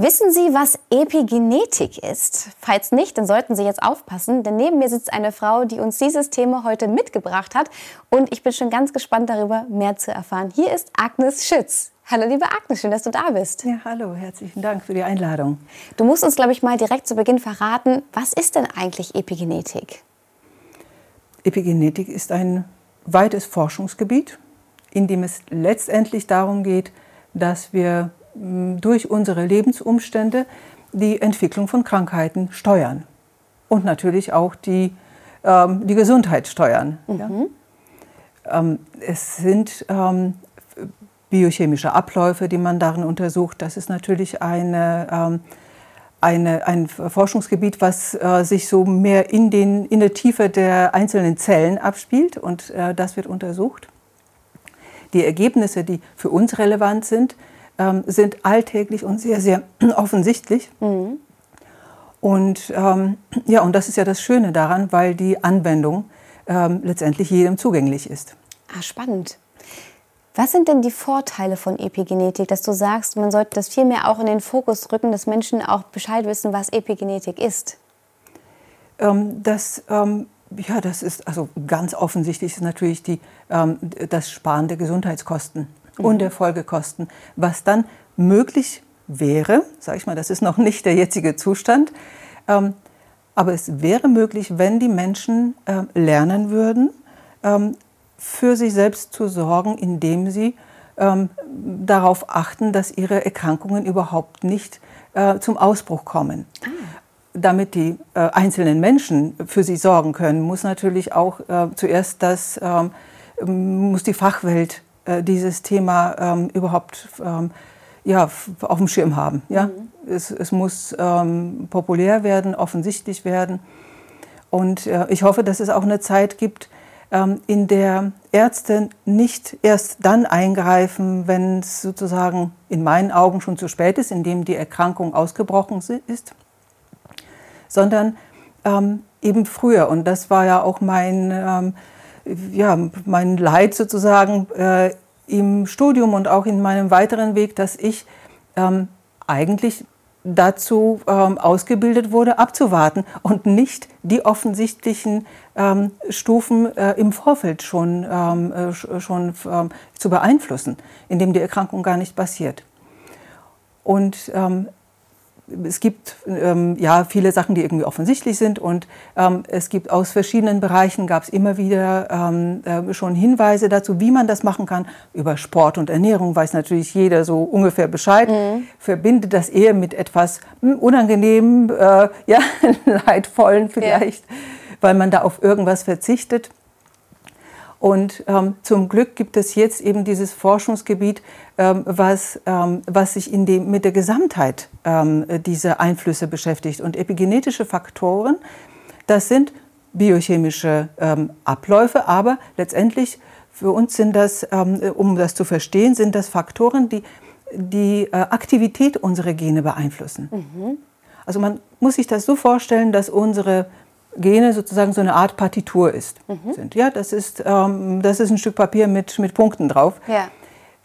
Wissen Sie, was Epigenetik ist? Falls nicht, dann sollten Sie jetzt aufpassen, denn neben mir sitzt eine Frau, die uns dieses Thema heute mitgebracht hat und ich bin schon ganz gespannt darüber, mehr zu erfahren. Hier ist Agnes Schütz. Hallo liebe Agnes, schön, dass du da bist. Ja, hallo, herzlichen Dank für die Einladung. Du musst uns, glaube ich, mal direkt zu Beginn verraten, was ist denn eigentlich Epigenetik? Epigenetik ist ein weites Forschungsgebiet, in dem es letztendlich darum geht, dass wir durch unsere Lebensumstände die Entwicklung von Krankheiten steuern und natürlich auch die, ähm, die Gesundheit steuern. Mhm. Ja? Ähm, es sind ähm, biochemische Abläufe, die man darin untersucht. Das ist natürlich eine, ähm, eine, ein Forschungsgebiet, was äh, sich so mehr in, den, in der Tiefe der einzelnen Zellen abspielt und äh, das wird untersucht. Die Ergebnisse, die für uns relevant sind, ähm, sind alltäglich und sehr, sehr offensichtlich. Mhm. Und ähm, ja, und das ist ja das Schöne daran, weil die Anwendung ähm, letztendlich jedem zugänglich ist. Ah, spannend. Was sind denn die Vorteile von Epigenetik, dass du sagst, man sollte das viel mehr auch in den Fokus rücken, dass Menschen auch Bescheid wissen, was Epigenetik ist? Ähm, das, ähm, ja, das ist also ganz offensichtlich ist natürlich die, ähm, das Sparen der Gesundheitskosten und der Folgekosten. Was dann möglich wäre, sage ich mal, das ist noch nicht der jetzige Zustand, ähm, aber es wäre möglich, wenn die Menschen äh, lernen würden, ähm, für sich selbst zu sorgen, indem sie ähm, darauf achten, dass ihre Erkrankungen überhaupt nicht äh, zum Ausbruch kommen. Ah. Damit die äh, einzelnen Menschen für sich sorgen können, muss natürlich auch äh, zuerst das, ähm, muss die Fachwelt äh, dieses Thema ähm, überhaupt ähm, ja, auf dem Schirm haben. Ja? Mhm. Es, es, muss ähm, populär werden, offensichtlich werden. Und äh, ich hoffe, dass es auch eine Zeit gibt, ähm, in der Ärzte nicht erst dann eingreifen, wenn es sozusagen in meinen Augen schon zu spät ist, indem die Erkrankung ausgebrochen ist, sondern ähm, eben früher. Und das war ja auch mein ähm, ja, mein Leid sozusagen äh, im Studium und auch in meinem weiteren Weg, dass ich ähm, eigentlich dazu ähm, ausgebildet wurde, abzuwarten und nicht die offensichtlichen ähm, Stufen äh, im Vorfeld schon, ähm, äh, schon ähm, zu beeinflussen, indem die Erkrankung gar nicht passiert. Und ähm, es gibt ähm, ja viele Sachen, die irgendwie offensichtlich sind und ähm, es gibt aus verschiedenen Bereichen gab es immer wieder ähm, äh, schon Hinweise dazu, wie man das machen kann. Über Sport und Ernährung weiß natürlich jeder so ungefähr Bescheid. Mhm. Verbindet das eher mit etwas mh, hm, unangenehmen, äh, ja leidvollen vielleicht, ja. weil man da auf irgendwas verzichtet. Und ähm, zum Glück gibt es jetzt eben dieses Forschungsgebiet, ähm, was, ähm, was sich in dem, mit der Gesamtheit ähm, dieser Einflüsse beschäftigt. Und epigenetische Faktoren, das sind biochemische ähm, Abläufe, aber letztendlich für uns sind das, ähm, um das zu verstehen, sind das Faktoren, die die äh, Aktivität unserer Gene beeinflussen. Mhm. Also man muss sich das so vorstellen, dass unsere Gene sozusagen so eine Art Partitur ist. Mhm. Sind. Ja, das, ist, ähm, das ist ein Stück Papier mit, mit Punkten drauf. Ja.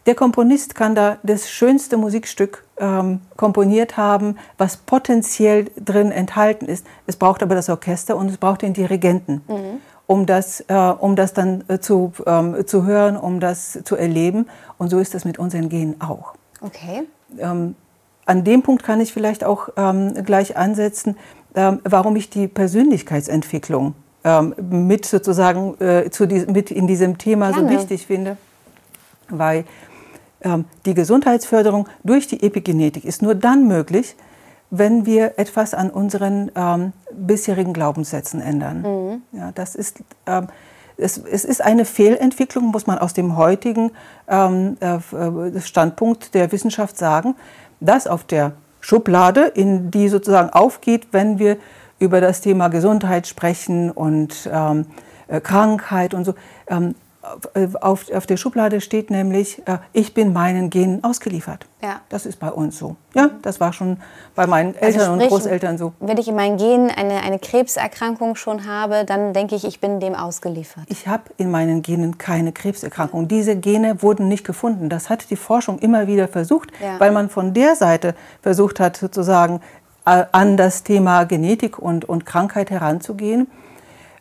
Der Komponist kann da das schönste Musikstück ähm, komponiert haben, was potenziell drin enthalten ist. Es braucht aber das Orchester und es braucht den Dirigenten, mhm. um, das, äh, um das dann äh, zu, ähm, zu hören, um das zu erleben. Und so ist das mit unseren Genen auch. Okay. Ähm, an dem Punkt kann ich vielleicht auch ähm, gleich ansetzen warum ich die Persönlichkeitsentwicklung ähm, mit sozusagen äh, zu die, mit in diesem Thema Gerne. so wichtig finde. Weil ähm, die Gesundheitsförderung durch die Epigenetik ist nur dann möglich, wenn wir etwas an unseren ähm, bisherigen Glaubenssätzen ändern. Mhm. Ja, das ist, ähm, es, es, ist eine Fehlentwicklung, muss man aus dem heutigen ähm, äh, Standpunkt der Wissenschaft sagen, dass auf der Schublade, in die sozusagen aufgeht, wenn wir über das Thema Gesundheit sprechen und ähm, äh, Krankheit und so. Ähm, auf, auf der Schublade steht nämlich, äh, ich bin meinen Genen ausgeliefert. Ja. Das ist bei uns so. Ja, das war schon bei meinen Eltern also sprich, und Großeltern so. Wenn ich in meinen Genen eine, eine Krebserkrankung schon habe, dann denke ich, ich bin dem ausgeliefert. Ich habe in meinen Genen keine Krebserkrankung. Diese Gene wurden nicht gefunden. Das hat die Forschung immer wieder versucht, ja. weil man von der Seite versucht hat, sozusagen äh, an das Thema Genetik und, und Krankheit heranzugehen.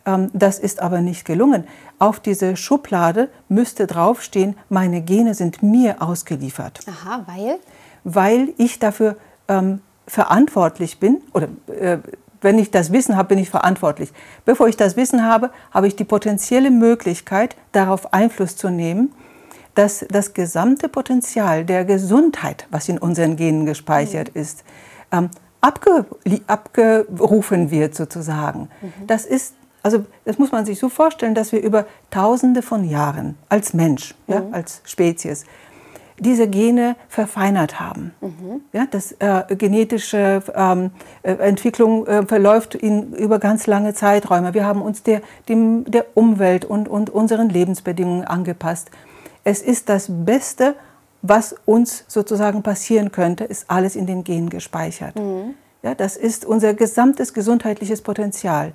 Ähm, das ist aber nicht gelungen. Auf diese Schublade müsste draufstehen, meine Gene sind mir ausgeliefert. Aha, weil? Weil ich dafür ähm, verantwortlich bin, oder äh, wenn ich das Wissen habe, bin ich verantwortlich. Bevor ich das Wissen habe, habe ich die potenzielle Möglichkeit, darauf Einfluss zu nehmen, dass das gesamte Potenzial der Gesundheit, was in unseren Genen gespeichert mhm. ist, ähm, abge abgerufen wird sozusagen. Mhm. Das ist also das muss man sich so vorstellen, dass wir über Tausende von Jahren als Mensch, mhm. ja, als Spezies, diese Gene verfeinert haben. Mhm. Ja, das äh, genetische ähm, äh, Entwicklung äh, verläuft in, über ganz lange Zeiträume. Wir haben uns der, dem, der Umwelt und, und unseren Lebensbedingungen angepasst. Es ist das Beste, was uns sozusagen passieren könnte, ist alles in den Genen gespeichert. Mhm. Ja, das ist unser gesamtes gesundheitliches Potenzial.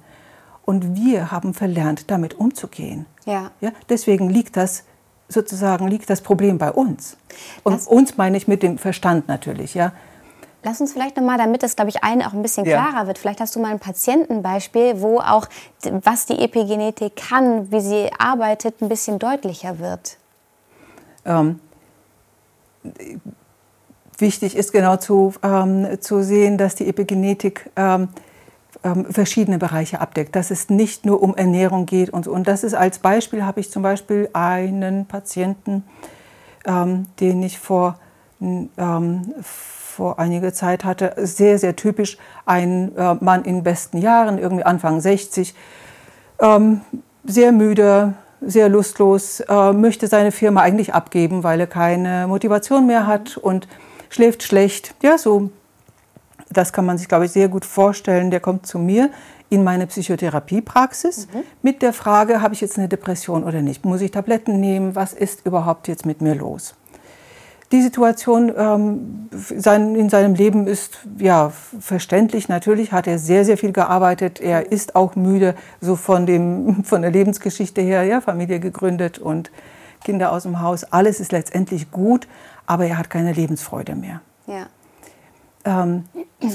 Und wir haben verlernt, damit umzugehen. Ja. Ja, deswegen liegt das sozusagen liegt das Problem bei uns. Und Lass uns meine ich mit dem Verstand natürlich, ja. Lass uns vielleicht nochmal, damit das, glaube ich, allen auch ein bisschen klarer ja. wird, vielleicht hast du mal ein Patientenbeispiel, wo auch, was die Epigenetik kann, wie sie arbeitet, ein bisschen deutlicher wird. Ähm, wichtig ist genau zu, ähm, zu sehen, dass die Epigenetik ähm, ähm, verschiedene Bereiche abdeckt, dass es nicht nur um Ernährung geht und so. Und das ist als Beispiel habe ich zum Beispiel einen Patienten, ähm, den ich vor, ähm, vor einiger Zeit hatte, sehr, sehr typisch, ein äh, Mann in besten Jahren, irgendwie Anfang 60, ähm, sehr müde, sehr lustlos, äh, möchte seine Firma eigentlich abgeben, weil er keine Motivation mehr hat und schläft schlecht. Ja, so das kann man sich, glaube ich, sehr gut vorstellen. Der kommt zu mir in meine Psychotherapiepraxis mhm. mit der Frage, habe ich jetzt eine Depression oder nicht? Muss ich Tabletten nehmen? Was ist überhaupt jetzt mit mir los? Die Situation ähm, sein, in seinem Leben ist ja verständlich. Natürlich hat er sehr, sehr viel gearbeitet. Er ist auch müde, so von, dem, von der Lebensgeschichte her, ja, Familie gegründet und Kinder aus dem Haus. Alles ist letztendlich gut, aber er hat keine Lebensfreude mehr. Ja. Ähm,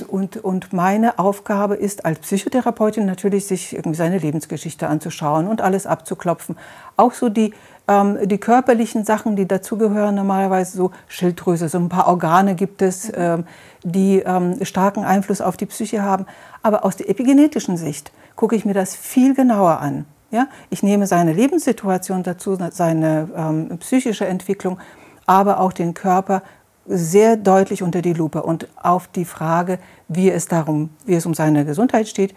und, und meine Aufgabe ist als Psychotherapeutin natürlich, sich irgendwie seine Lebensgeschichte anzuschauen und alles abzuklopfen. Auch so die, ähm, die körperlichen Sachen, die dazugehören, normalerweise so Schilddrüse, so ein paar Organe gibt es, mhm. ähm, die ähm, starken Einfluss auf die Psyche haben. Aber aus der epigenetischen Sicht gucke ich mir das viel genauer an. Ja? Ich nehme seine Lebenssituation dazu, seine ähm, psychische Entwicklung, aber auch den Körper sehr deutlich unter die Lupe und auf die Frage, wie es darum, wie es um seine Gesundheit steht,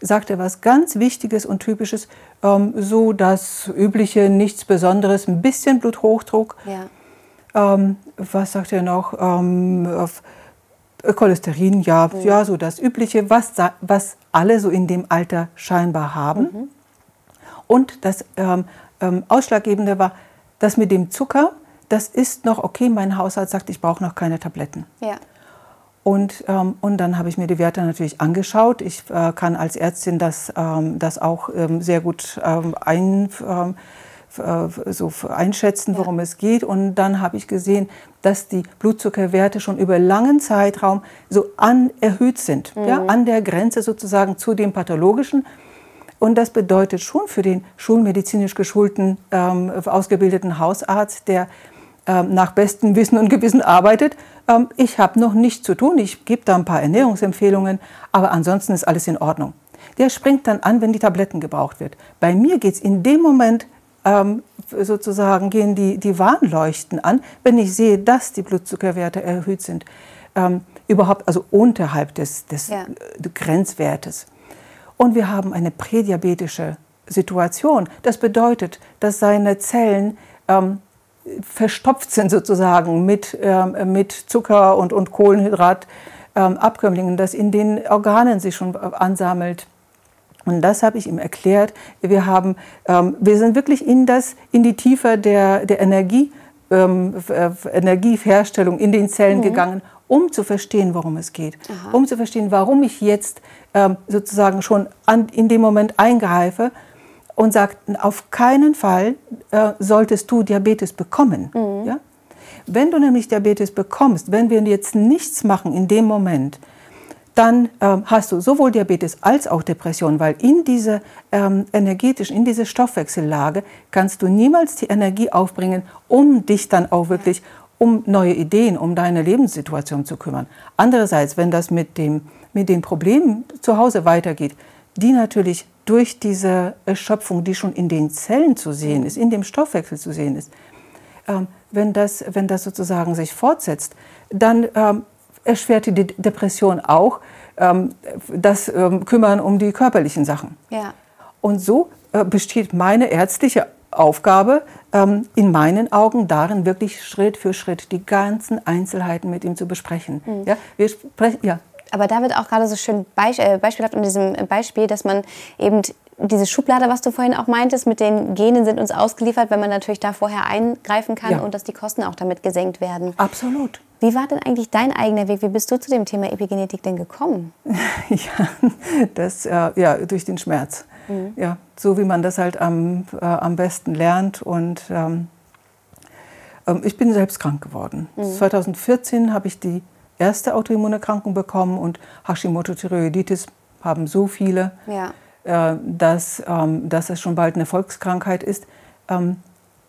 sagt er was ganz Wichtiges und Typisches, ähm, so das übliche, nichts Besonderes, ein bisschen Bluthochdruck. Ja. Ähm, was sagt er noch? Ähm, Cholesterin, ja, mhm. ja, so das Übliche, was, was alle so in dem Alter scheinbar haben. Mhm. Und das ähm, ähm, Ausschlaggebende war, dass mit dem Zucker das ist noch okay, mein Haushalt sagt, ich brauche noch keine Tabletten. Ja. Und, ähm, und dann habe ich mir die Werte natürlich angeschaut. Ich äh, kann als Ärztin das, ähm, das auch ähm, sehr gut ähm, ein, ähm, äh, so einschätzen, worum ja. es geht. Und dann habe ich gesehen, dass die Blutzuckerwerte schon über langen Zeitraum so an, erhöht sind, mhm. ja, an der Grenze sozusagen zu dem pathologischen. Und das bedeutet schon für den schulmedizinisch geschulten, ähm, ausgebildeten Hausarzt, der nach bestem Wissen und Gewissen arbeitet. Ähm, ich habe noch nichts zu tun, ich gebe da ein paar Ernährungsempfehlungen, aber ansonsten ist alles in Ordnung. Der springt dann an, wenn die Tabletten gebraucht wird. Bei mir geht es in dem Moment ähm, sozusagen, gehen die, die Warnleuchten an, wenn ich sehe, dass die Blutzuckerwerte erhöht sind. Ähm, überhaupt also unterhalb des, des ja. Grenzwertes. Und wir haben eine prädiabetische Situation. Das bedeutet, dass seine Zellen ähm, verstopft sind sozusagen mit, äh, mit Zucker und, und Kohlenhydrat. ähm, Abkömmlingen, das in den Organen sich schon ansammelt. Und das habe ich ihm erklärt. Wir, haben, ähm, wir sind wirklich in, das, in die Tiefe der, der Energie, ähm, Energieherstellung in den Zellen mhm. gegangen, um zu verstehen, worum es geht. Aha. Um zu verstehen, warum ich jetzt ähm, sozusagen schon an, in dem Moment eingreife und sage, auf keinen Fall äh, solltest du Diabetes bekommen. Mhm. Ja? Wenn du nämlich Diabetes bekommst, wenn wir jetzt nichts machen in dem Moment, dann ähm, hast du sowohl Diabetes als auch Depression, weil in diese ähm, energetischen, in diese Stoffwechsellage kannst du niemals die Energie aufbringen, um dich dann auch wirklich um neue Ideen, um deine Lebenssituation zu kümmern. Andererseits, wenn das mit, dem, mit den Problemen zu Hause weitergeht, die natürlich durch diese Erschöpfung, die schon in den Zellen zu sehen ist, in dem Stoffwechsel zu sehen ist, ähm, wenn, das, wenn das sozusagen sich fortsetzt, dann ähm, erschwert die Depression auch ähm, das ähm, Kümmern um die körperlichen Sachen. Ja. Und so äh, besteht meine ärztliche Aufgabe ähm, in meinen Augen darin, wirklich Schritt für Schritt die ganzen Einzelheiten mit ihm zu besprechen. Mhm. Ja, wir sprechen, ja. Aber da wird auch gerade so schön Beisp äh, beispielhaft in diesem Beispiel, dass man eben diese Schublade, was du vorhin auch meintest, mit den Genen sind uns ausgeliefert, wenn man natürlich da vorher eingreifen kann ja. und dass die Kosten auch damit gesenkt werden. Absolut. Wie war denn eigentlich dein eigener Weg? Wie bist du zu dem Thema Epigenetik denn gekommen? ja, das, äh, ja durch den Schmerz. Mhm. Ja, so wie man das halt am, äh, am besten lernt. Und ähm, ähm, ich bin selbst krank geworden. Mhm. 2014 habe ich die erste Autoimmunerkrankung bekommen und Hashimoto-Thyreoiditis haben so viele, ja. äh, dass, ähm, dass es schon bald eine Volkskrankheit ist. Ähm,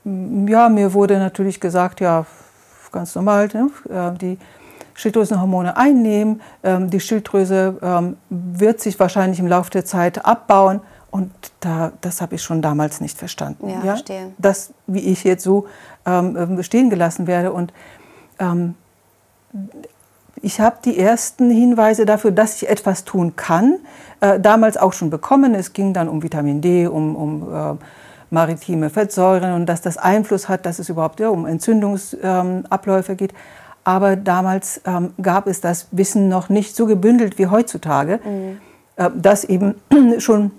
ja, mir wurde natürlich gesagt, ja, ganz normal, ne? Äh, die Schilddrüsenhormone einnehmen. Ähm, die Schilddrüse ähm, wird sich wahrscheinlich im Laufe der Zeit abbauen. Und da, das habe ich schon damals nicht verstanden. Ja, ja? verstehe. Das, wie ich jetzt so ähm, stehen gelassen werde. Und ähm, ich habe die ersten Hinweise dafür, dass ich etwas tun kann, äh, damals auch schon bekommen. Es ging dann um Vitamin D, um, um äh, maritime Fettsäuren und dass das Einfluss hat, dass es überhaupt ja, um Entzündungsabläufe ähm, geht. Aber damals ähm, gab es das Wissen noch nicht so gebündelt wie heutzutage, mhm. äh, dass eben schon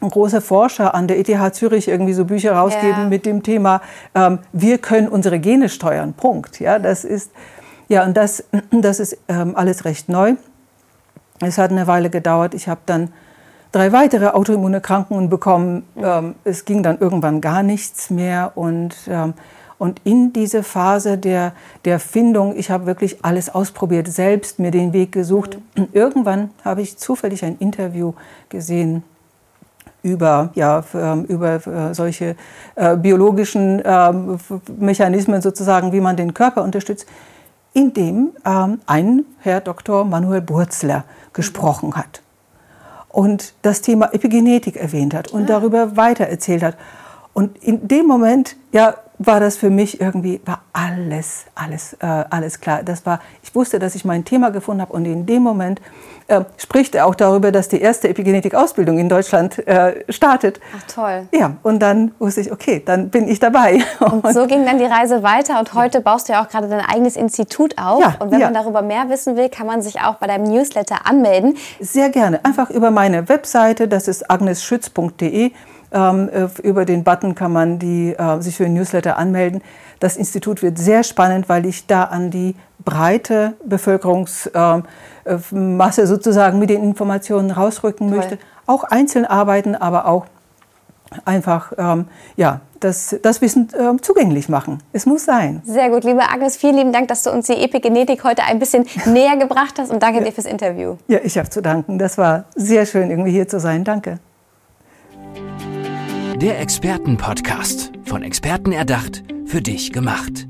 große Forscher an der ETH Zürich irgendwie so Bücher rausgeben ja. mit dem Thema, ähm, wir können unsere Gene steuern. Punkt. Ja, das ist, ja, und das, das ist ähm, alles recht neu. Es hat eine Weile gedauert. Ich habe dann drei weitere Autoimmunerkrankungen bekommen. Ähm, es ging dann irgendwann gar nichts mehr. Und, ähm, und in diese Phase der, der Findung, ich habe wirklich alles ausprobiert, selbst mir den Weg gesucht. Mhm. Irgendwann habe ich zufällig ein Interview gesehen über, ja, ähm, über äh, solche äh, biologischen äh, Mechanismen sozusagen, wie man den Körper unterstützt, in dem ähm, ein Herr Dr. Manuel Burzler gesprochen hat und das Thema Epigenetik erwähnt hat und ah. darüber weitererzählt hat. Und in dem Moment, ja, war das für mich irgendwie, war alles, alles, äh, alles klar. Das war, ich wusste, dass ich mein Thema gefunden habe und in dem Moment äh, spricht er auch darüber, dass die erste Epigenetik-Ausbildung in Deutschland äh, startet. Ach toll. Ja, und dann wusste ich, okay, dann bin ich dabei. Und, und so ging dann die Reise weiter und heute ja. baust du ja auch gerade dein eigenes Institut auf. Ja, und wenn ja. man darüber mehr wissen will, kann man sich auch bei deinem Newsletter anmelden. Sehr gerne. Einfach über meine Webseite, das ist agnesschütz.de. Ähm, äh, über den Button kann man die, äh, sich für den Newsletter anmelden. Das Institut wird sehr spannend, weil ich da an die breite Bevölkerungsmasse äh, sozusagen mit den Informationen rausrücken Toll. möchte. Auch einzeln arbeiten, aber auch einfach ähm, ja, das, das Wissen ähm, zugänglich machen. Es muss sein. Sehr gut, liebe Agnes, vielen lieben Dank, dass du uns die Epigenetik heute ein bisschen näher gebracht hast und danke ja. dir fürs Interview. Ja, ich habe zu danken. Das war sehr schön, irgendwie hier zu sein. Danke. Der Expertenpodcast. Von Experten erdacht, für dich gemacht.